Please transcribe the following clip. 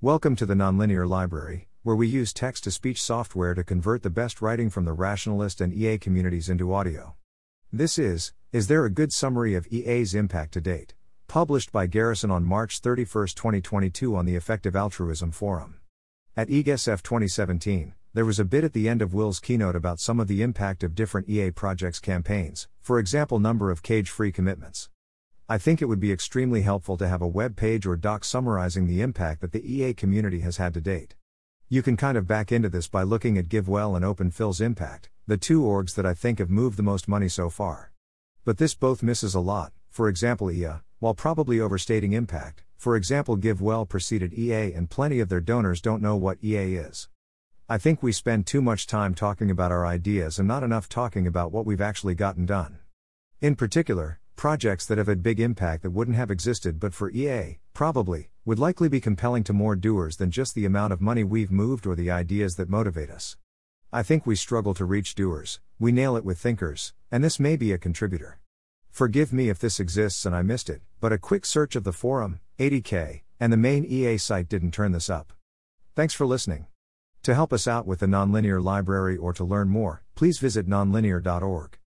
Welcome to the Nonlinear Library, where we use text to speech software to convert the best writing from the rationalist and EA communities into audio. This is Is There a Good Summary of EA's Impact to Date? published by Garrison on March 31, 2022, on the Effective Altruism Forum. At EAG SF 2017, there was a bit at the end of Will's keynote about some of the impact of different EA projects campaigns, for example, number of cage free commitments. I think it would be extremely helpful to have a web page or doc summarizing the impact that the EA community has had to date. You can kind of back into this by looking at GiveWell and OpenPhil's impact, the two orgs that I think have moved the most money so far. But this both misses a lot, for example, EAA, while probably overstating impact. For example, GiveWell preceded EA and plenty of their donors don't know what EA is. I think we spend too much time talking about our ideas and not enough talking about what we've actually gotten done. In particular, Projects that have had big impact that wouldn't have existed but for EA, probably, would likely be compelling to more doers than just the amount of money we've moved or the ideas that motivate us. I think we struggle to reach doers, we nail it with thinkers, and this may be a contributor. Forgive me if this exists and I missed it, but a quick search of the forum, 80k, and the main EA site didn't turn this up. Thanks for listening. To help us out with the Nonlinear Library or to learn more, please visit nonlinear.org.